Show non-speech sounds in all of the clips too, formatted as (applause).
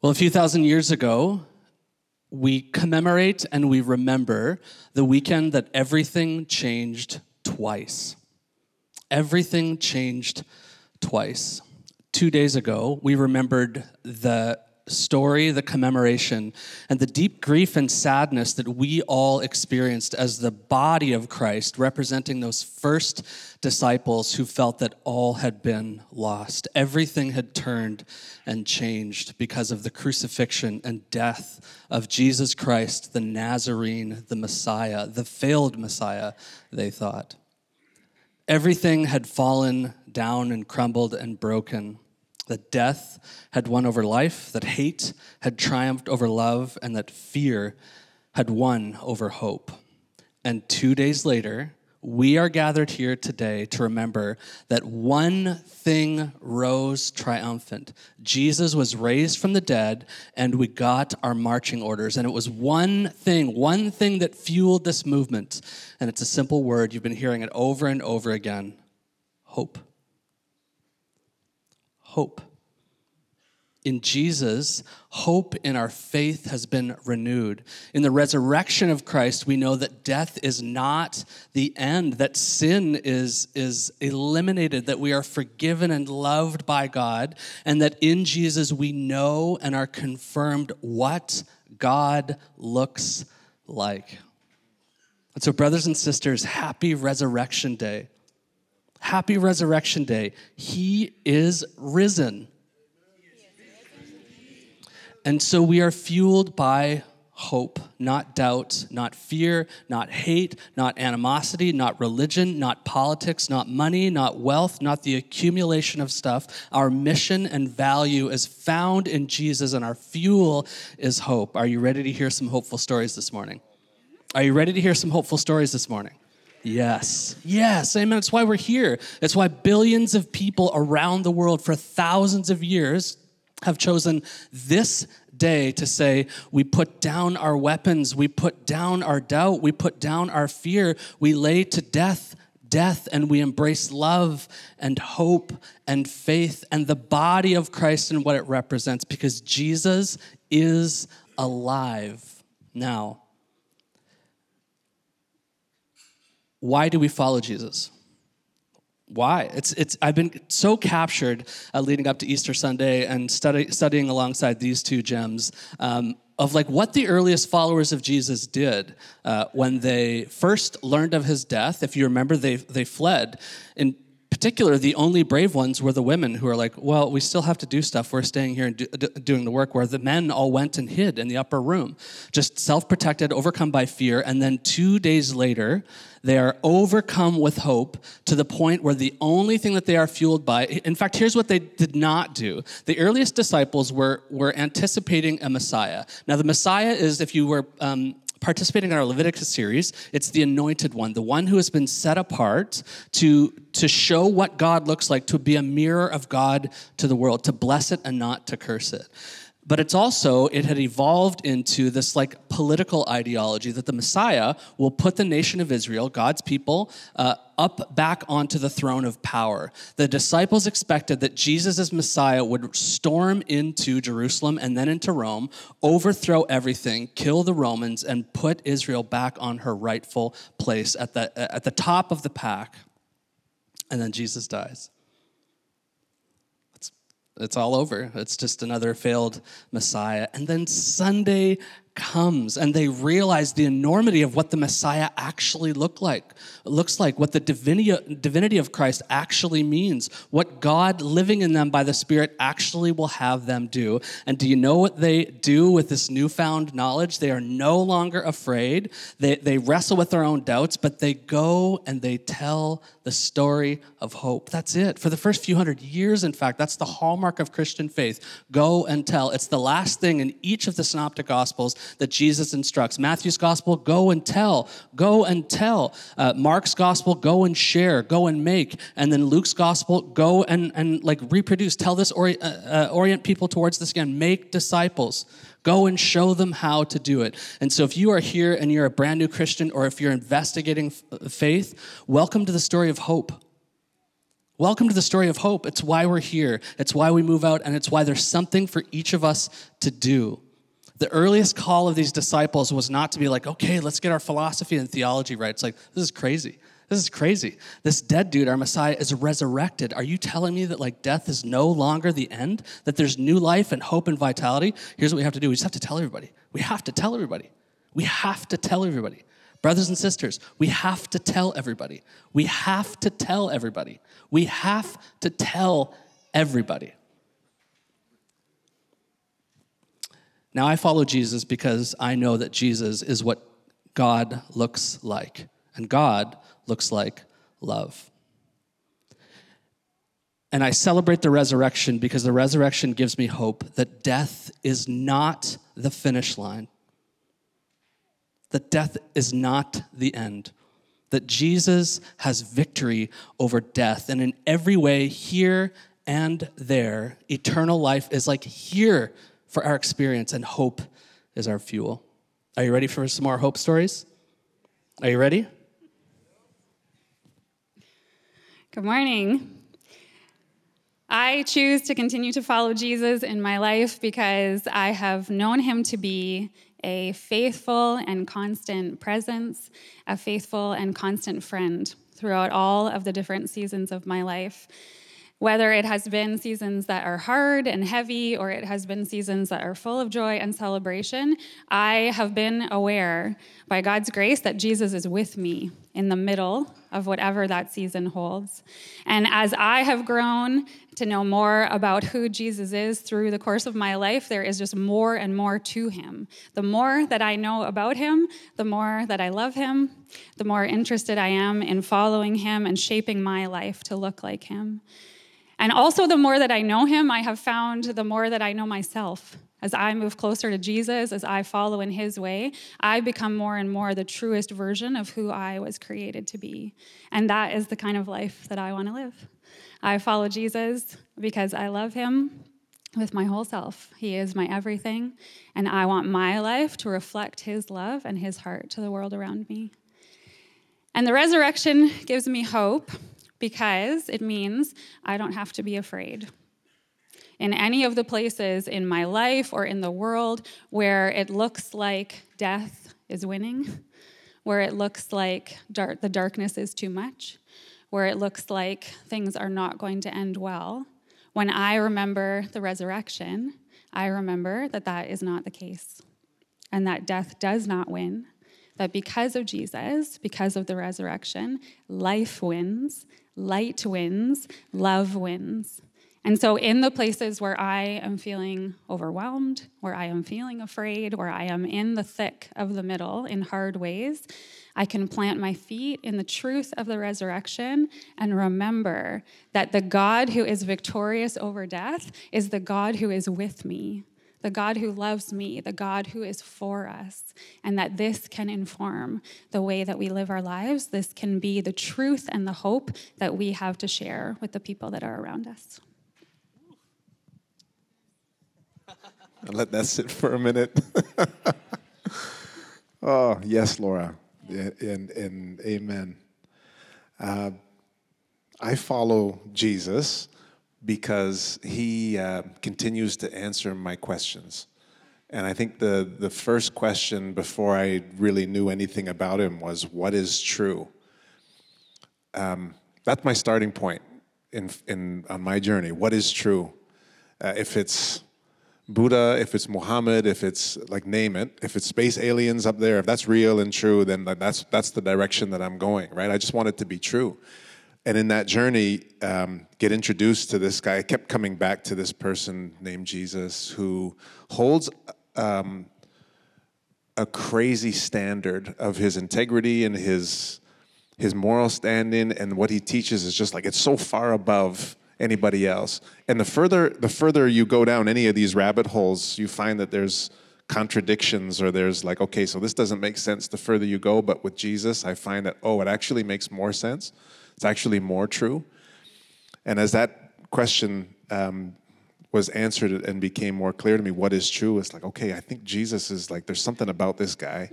Well, a few thousand years ago, we commemorate and we remember the weekend that everything changed twice. Everything changed twice. Two days ago, we remembered the story, the commemoration, and the deep grief and sadness that we all experienced as the body of Christ, representing those first disciples who felt that all had been lost. Everything had turned and changed because of the crucifixion and death of Jesus Christ, the Nazarene, the Messiah, the failed Messiah, they thought. Everything had fallen down and crumbled and broken that death had won over life, that hate had triumphed over love, and that fear had won over hope. And two days later, we are gathered here today to remember that one thing rose triumphant. Jesus was raised from the dead, and we got our marching orders. And it was one thing, one thing that fueled this movement. And it's a simple word. You've been hearing it over and over again hope hope. In Jesus, hope in our faith has been renewed. In the resurrection of Christ, we know that death is not the end, that sin is, is eliminated, that we are forgiven and loved by God, and that in Jesus we know and are confirmed what God looks like. And so, brothers and sisters, happy Resurrection Day. Happy Resurrection Day. He is risen. And so we are fueled by hope, not doubt, not fear, not hate, not animosity, not religion, not politics, not money, not wealth, not the accumulation of stuff. Our mission and value is found in Jesus, and our fuel is hope. Are you ready to hear some hopeful stories this morning? Are you ready to hear some hopeful stories this morning? Yes. Yes. Amen. It's why we're here. It's why billions of people around the world for thousands of years have chosen this day to say, we put down our weapons, we put down our doubt, we put down our fear, we lay to death death and we embrace love and hope and faith and the body of Christ and what it represents because Jesus is alive. Now, why do we follow Jesus? Why? It's, it's, I've been so captured uh, leading up to Easter Sunday and study, studying alongside these two gems um, of like what the earliest followers of Jesus did uh, when they first learned of his death. If you remember, they, they fled. In particular, the only brave ones were the women who are like, well, we still have to do stuff. We're staying here and do, doing the work, where the men all went and hid in the upper room, just self protected, overcome by fear. And then two days later, they are overcome with hope to the point where the only thing that they are fueled by, in fact, here's what they did not do. The earliest disciples were, were anticipating a Messiah. Now, the Messiah is, if you were um, participating in our Leviticus series, it's the anointed one, the one who has been set apart to, to show what God looks like, to be a mirror of God to the world, to bless it and not to curse it but it's also it had evolved into this like political ideology that the messiah will put the nation of israel god's people uh, up back onto the throne of power. The disciples expected that jesus as messiah would storm into jerusalem and then into rome overthrow everything kill the romans and put israel back on her rightful place at the, at the top of the pack. And then jesus dies it's all over. It's just another failed Messiah. And then Sunday comes and they realize the enormity of what the Messiah actually look like, looks like, what the divinity, divinity of Christ actually means, what God living in them by the Spirit actually will have them do. And do you know what they do with this newfound knowledge? They are no longer afraid. They, they wrestle with their own doubts, but they go and they tell the story of hope. That's it. For the first few hundred years, in fact, that's the hallmark of Christian faith. Go and tell. It's the last thing in each of the synoptic gospels that Jesus instructs. Matthew's gospel, go and tell, go and tell. Uh, Mark's gospel, go and share, go and make. And then Luke's gospel, go and, and like reproduce, tell this, uh, uh, orient people towards this again, make disciples. Go and show them how to do it. And so, if you are here and you're a brand new Christian, or if you're investigating f- faith, welcome to the story of hope. Welcome to the story of hope. It's why we're here, it's why we move out, and it's why there's something for each of us to do. The earliest call of these disciples was not to be like, okay, let's get our philosophy and theology right. It's like, this is crazy. This is crazy. This dead dude, our Messiah, is resurrected. Are you telling me that like death is no longer the end? That there's new life and hope and vitality? Here's what we have to do. We just have to tell everybody. We have to tell everybody. We have to tell everybody. Brothers and sisters, we have to tell everybody. We have to tell everybody. We have to tell everybody. Now, I follow Jesus because I know that Jesus is what God looks like, and God looks like love. And I celebrate the resurrection because the resurrection gives me hope that death is not the finish line that death is not the end, that Jesus has victory over death. And in every way, here and there, eternal life is like here for our experience, and hope is our fuel. Are you ready for some more hope stories? Are you ready? Good morning. I choose to continue to follow Jesus in my life because I have known him to be a faithful and constant presence, a faithful and constant friend throughout all of the different seasons of my life. Whether it has been seasons that are hard and heavy, or it has been seasons that are full of joy and celebration, I have been aware by God's grace that Jesus is with me in the middle of whatever that season holds. And as I have grown to know more about who Jesus is through the course of my life, there is just more and more to him. The more that I know about him, the more that I love him, the more interested I am in following him and shaping my life to look like him. And also, the more that I know him, I have found the more that I know myself. As I move closer to Jesus, as I follow in his way, I become more and more the truest version of who I was created to be. And that is the kind of life that I want to live. I follow Jesus because I love him with my whole self. He is my everything, and I want my life to reflect his love and his heart to the world around me. And the resurrection gives me hope because it means I don't have to be afraid. In any of the places in my life or in the world where it looks like death is winning, where it looks like dark, the darkness is too much, where it looks like things are not going to end well, when I remember the resurrection, I remember that that is not the case and that death does not win. That because of Jesus, because of the resurrection, life wins, light wins, love wins. And so, in the places where I am feeling overwhelmed, where I am feeling afraid, where I am in the thick of the middle in hard ways, I can plant my feet in the truth of the resurrection and remember that the God who is victorious over death is the God who is with me the God who loves me, the God who is for us, and that this can inform the way that we live our lives. This can be the truth and the hope that we have to share with the people that are around us. I'll let that sit for a minute. (laughs) oh, yes, Laura. And, and amen. Uh, I follow Jesus because he uh, continues to answer my questions. And I think the, the first question before I really knew anything about him was, What is true? Um, that's my starting point in, in, on my journey. What is true? Uh, if it's Buddha, if it's Muhammad, if it's like name it, if it's space aliens up there, if that's real and true, then that's, that's the direction that I'm going, right? I just want it to be true and in that journey, um, get introduced to this guy. I kept coming back to this person named Jesus who holds um, a crazy standard of his integrity and his his moral standing and what he teaches is just like it's so far above anybody else. And the further the further you go down any of these rabbit holes, you find that there's contradictions or there's like okay, so this doesn't make sense the further you go, but with Jesus, I find that oh, it actually makes more sense. It's actually more true. And as that question um, was answered and became more clear to me, what is true? It's like, okay, I think Jesus is like, there's something about this guy.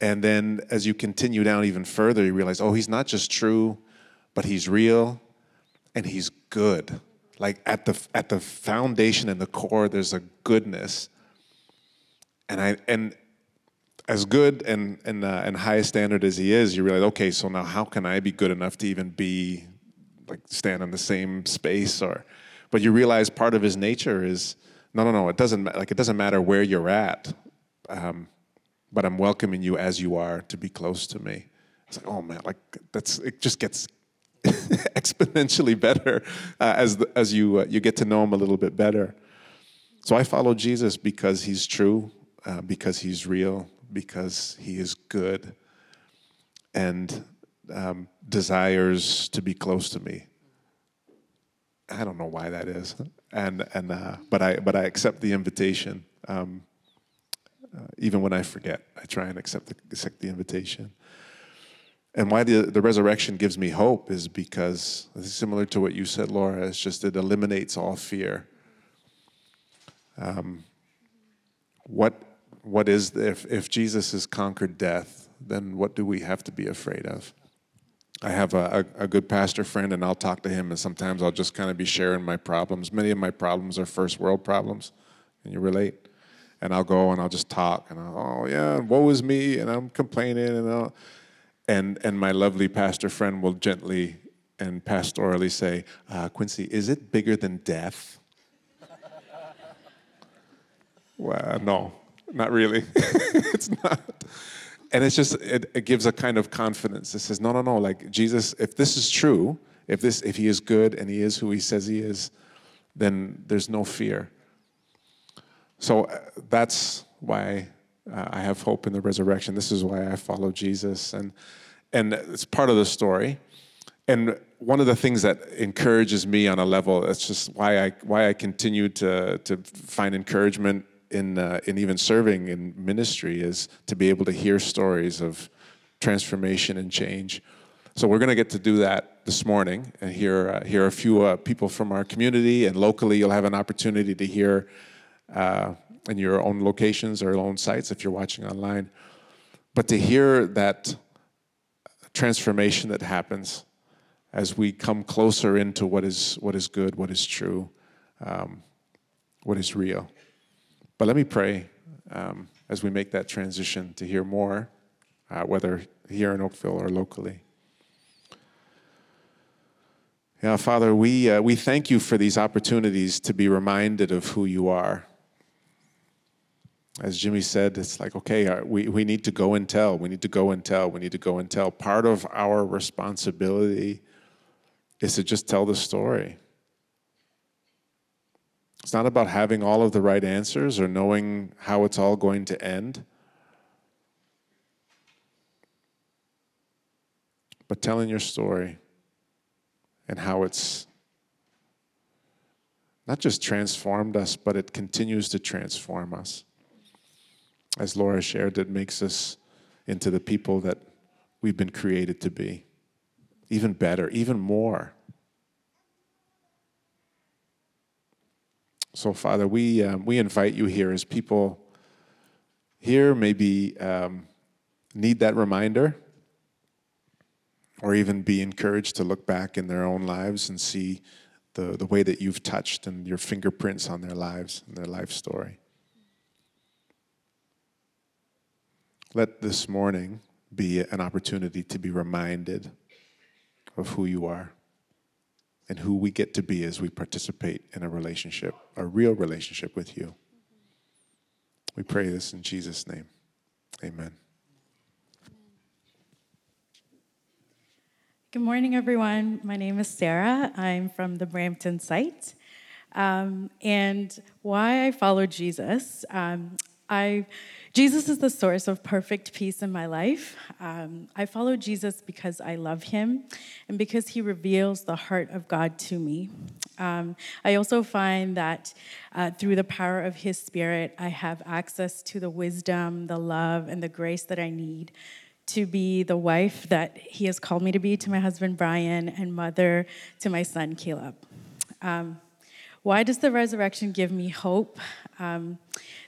And then as you continue down even further, you realize, oh, he's not just true, but he's real. and He's good. Like at the at the foundation and the core, there's a goodness. And I and as good and and uh, and high standard as He is, you realize, okay, so now how can I be good enough to even be like stand in the same space or? But you realize part of His nature is no, no, no. It doesn't like it doesn't matter where you're at. Um, but I'm welcoming you as you are to be close to me. It's like, oh man, like that's it. Just gets (laughs) exponentially better uh, as the, as you uh, you get to know him a little bit better. So I follow Jesus because he's true, uh, because he's real, because he is good, and um, desires to be close to me. I don't know why that is, and and uh, but I but I accept the invitation. Um, uh, even when I forget, I try and accept the, accept the invitation. And why the, the resurrection gives me hope is because, similar to what you said, Laura, it's just it eliminates all fear. Um, what, what is, if, if Jesus has conquered death, then what do we have to be afraid of? I have a, a, a, good pastor friend, and I'll talk to him, and sometimes I'll just kind of be sharing my problems. Many of my problems are first world problems. Can you relate? and I'll go and I'll just talk and I'll, oh yeah, woe is me, and I'm complaining and I'll, and and my lovely pastor friend will gently and pastorally say, uh, Quincy, is it bigger than death? (laughs) well, no, not really. (laughs) it's not. And it's just it, it gives a kind of confidence. It says, no, no, no. Like Jesus, if this is true, if this if he is good and he is who he says he is, then there's no fear so uh, that's why uh, I have hope in the resurrection. This is why I follow Jesus, and and it's part of the story. And one of the things that encourages me on a level that's just why I why I continue to to find encouragement in uh, in even serving in ministry is to be able to hear stories of transformation and change. So we're going to get to do that this morning and hear uh, hear a few uh, people from our community and locally. You'll have an opportunity to hear uh, in your own locations or own sites if you're watching online. But to hear that transformation that happens as we come closer into what is what is good, what is true, um, what is real. But let me pray um, as we make that transition to hear more, uh, whether here in Oakville or locally. Yeah, Father, we, uh, we thank you for these opportunities to be reminded of who you are as Jimmy said, it's like, okay, uh, we, we need to go and tell. We need to go and tell. We need to go and tell. Part of our responsibility is to just tell the story. It's not about having all of the right answers or knowing how it's all going to end, but telling your story and how it's not just transformed us, but it continues to transform us as Laura shared, it makes us into the people that we've been created to be. Even better, even more. So, Father, we, um, we invite you here as people here maybe um, need that reminder or even be encouraged to look back in their own lives and see the, the way that you've touched and your fingerprints on their lives and their life story. Let this morning be an opportunity to be reminded of who you are and who we get to be as we participate in a relationship, a real relationship with you. We pray this in Jesus' name. Amen. Good morning, everyone. My name is Sarah. I'm from the Brampton site. Um, and why I follow Jesus, um, I Jesus is the source of perfect peace in my life. Um, I follow Jesus because I love him and because he reveals the heart of God to me. Um, I also find that uh, through the power of his spirit, I have access to the wisdom, the love, and the grace that I need to be the wife that he has called me to be to my husband Brian and mother to my son Caleb. Um, why does the resurrection give me hope? Um,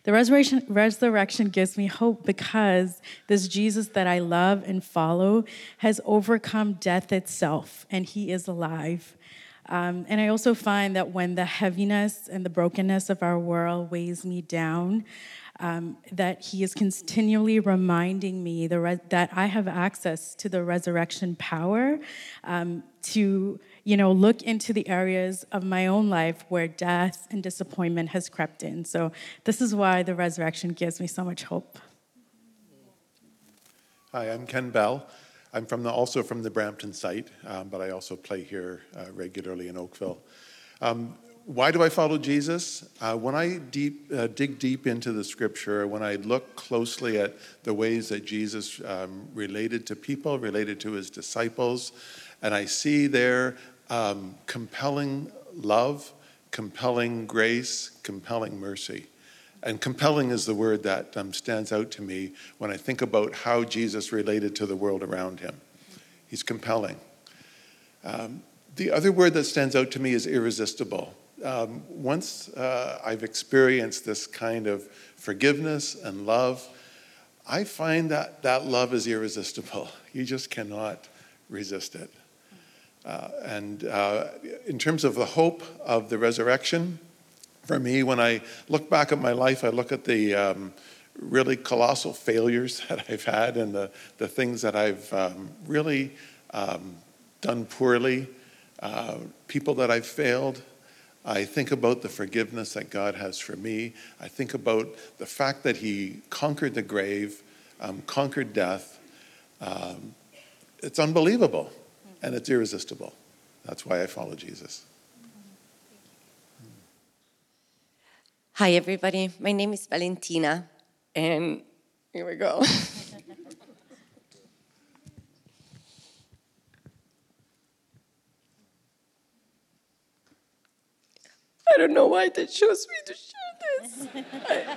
the resurrection, resurrection gives me hope because this Jesus that I love and follow has overcome death itself, and he is alive. Um, and I also find that when the heaviness and the brokenness of our world weighs me down, um, that He is continually reminding me re- that I have access to the resurrection power um, to, you know, look into the areas of my own life where death and disappointment has crept in. So this is why the resurrection gives me so much hope. Hi, I'm Ken Bell. I'm from the, also from the Brampton site, um, but I also play here uh, regularly in Oakville. Um, why do I follow Jesus? Uh, when I deep, uh, dig deep into the scripture, when I look closely at the ways that Jesus um, related to people, related to his disciples, and I see there um, compelling love, compelling grace, compelling mercy. And compelling is the word that um, stands out to me when I think about how Jesus related to the world around him. He's compelling. Um, the other word that stands out to me is irresistible. Um, once uh, I've experienced this kind of forgiveness and love, I find that that love is irresistible. (laughs) You just cannot resist it. Uh, and uh, in terms of the hope of the resurrection, for me, when I look back at my life, I look at the um, really colossal failures (laughs) that I've had and the, the things that I've um, really um, done poorly, uh, people that I've failed. I think about the forgiveness that God has for me. I think about the fact that He conquered the grave, um, conquered death. Um, it's unbelievable and it's irresistible. That's why I follow Jesus. Hi, everybody. My name is Valentina, and here we go. (laughs) I don't know why they chose me to share this. I,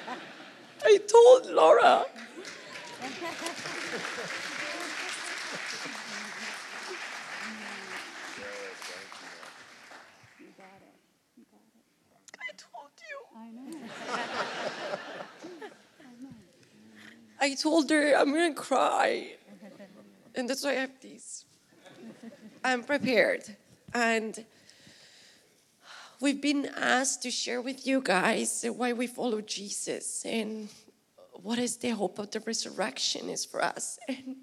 I told Laura. I told her I'm gonna cry. And that's why I have these. I'm prepared. And we've been asked to share with you guys why we follow Jesus and what is the hope of the resurrection is for us. And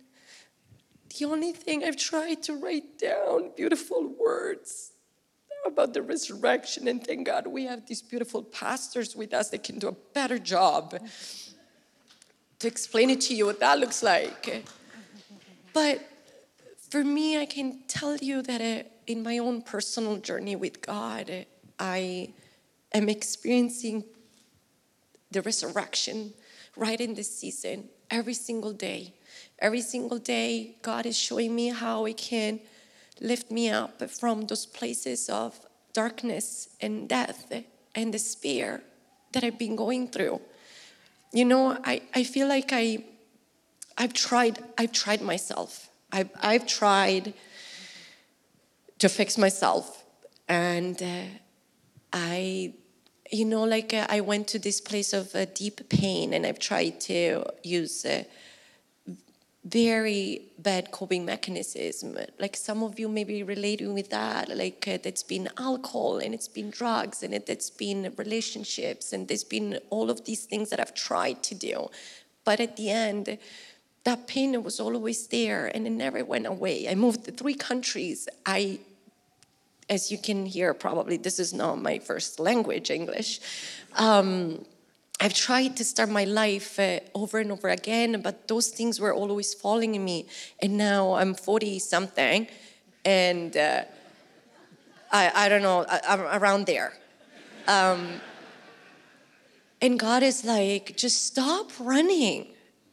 the only thing I've tried to write down beautiful words about the resurrection and thank God we have these beautiful pastors with us that can do a better job to explain it to you what that looks like. But for me, I can tell you that uh, in my own personal journey with God, uh, I am experiencing the resurrection right in this season, every single day. Every single day, God is showing me how He can lift me up from those places of darkness and death and despair that I've been going through you know, I, I feel like I, I've tried, I've tried myself. I've, I've tried to fix myself. And uh, I, you know, like uh, I went to this place of uh, deep pain and I've tried to use uh, very bad coping mechanism. Like some of you may be relating with that. Like uh, it's been alcohol and it's been drugs and it, it's been relationships and there's been all of these things that I've tried to do. But at the end, that pain was always there and it never went away. I moved to three countries. I, as you can hear, probably this is not my first language, English. Um, I've tried to start my life uh, over and over again, but those things were always falling in me. And now I'm 40 something, and uh, I, I don't know, I, am around there. Um, and God is like, just stop running.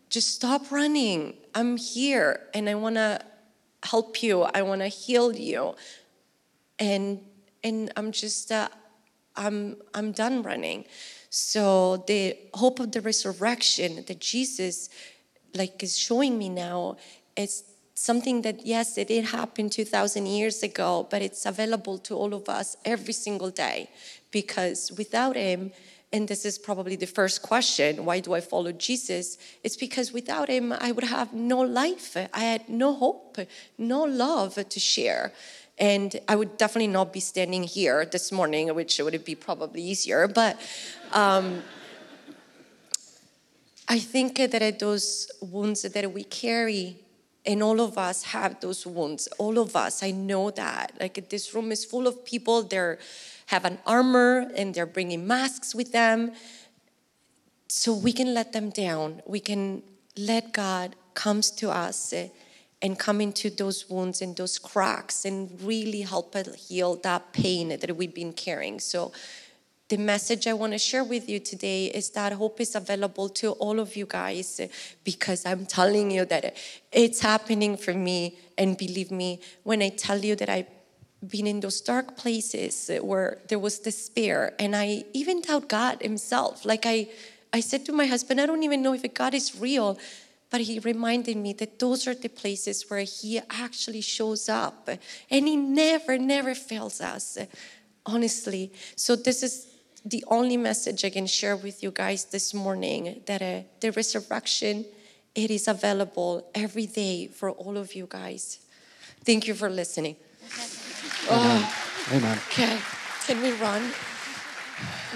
Just stop running. I'm here and I want to help you. I want to heal you. And and I'm just uh, I'm I'm done running. So the hope of the resurrection that Jesus like is showing me now is something that yes it did happen 2000 years ago but it's available to all of us every single day because without him and this is probably the first question why do i follow jesus? It's because without him i would have no life. I had no hope no love to share And I would definitely not be standing here this morning, which would be probably easier. But um, I think that those wounds that we carry, and all of us have those wounds. All of us, I know that. Like this room is full of people. They have an armor and they're bringing masks with them. So we can let them down. We can let God comes to us and come into those wounds and those cracks and really help us heal that pain that we've been carrying. So the message I want to share with you today is that hope is available to all of you guys because I'm telling you that it's happening for me. And believe me, when I tell you that I've been in those dark places where there was despair and I even doubt God Himself. Like I, I said to my husband, I don't even know if God is real. But he reminded me that those are the places where he actually shows up. And he never, never fails us, honestly. So, this is the only message I can share with you guys this morning that uh, the resurrection it is available every day for all of you guys. Thank you for listening. Amen. Oh, Amen. Okay, can we run?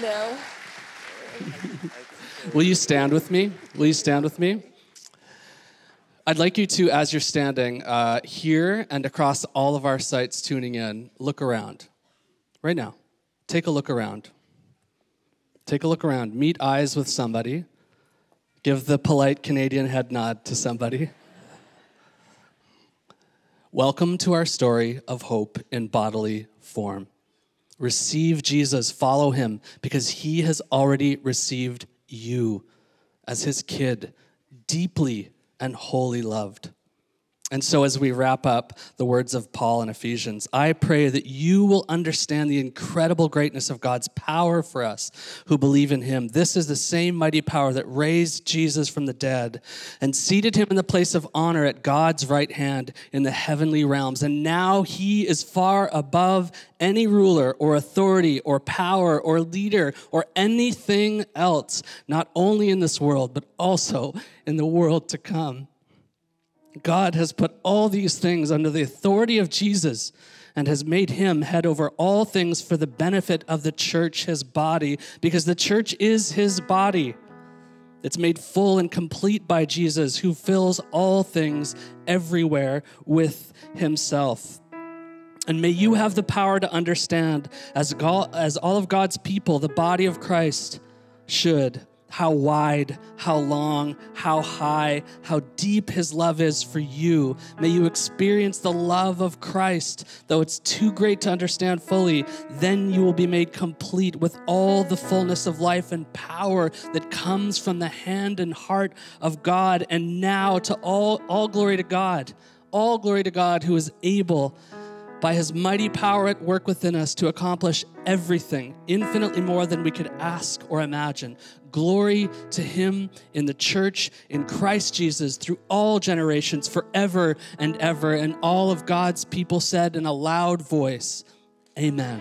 No. Will you stand with me? Will you stand with me? I'd like you to, as you're standing uh, here and across all of our sites tuning in, look around right now. Take a look around. Take a look around. Meet eyes with somebody. Give the polite Canadian head nod to somebody. Welcome to our story of hope in bodily form. Receive Jesus, follow him, because he has already received you as his kid, deeply and wholly loved. And so, as we wrap up the words of Paul in Ephesians, I pray that you will understand the incredible greatness of God's power for us who believe in Him. This is the same mighty power that raised Jesus from the dead and seated Him in the place of honor at God's right hand in the heavenly realms. And now He is far above any ruler or authority or power or leader or anything else, not only in this world, but also in the world to come. God has put all these things under the authority of Jesus and has made him head over all things for the benefit of the church, his body, because the church is his body. It's made full and complete by Jesus, who fills all things everywhere with himself. And may you have the power to understand, as, God, as all of God's people, the body of Christ should how wide, how long, how high, how deep His love is for you. May you experience the love of Christ, though it's too great to understand fully. Then you will be made complete with all the fullness of life and power that comes from the hand and heart of God. And now to all, all glory to God, all glory to God who is able by his mighty power at work within us to accomplish everything, infinitely more than we could ask or imagine. Glory to him in the church, in Christ Jesus, through all generations, forever and ever. And all of God's people said in a loud voice, Amen.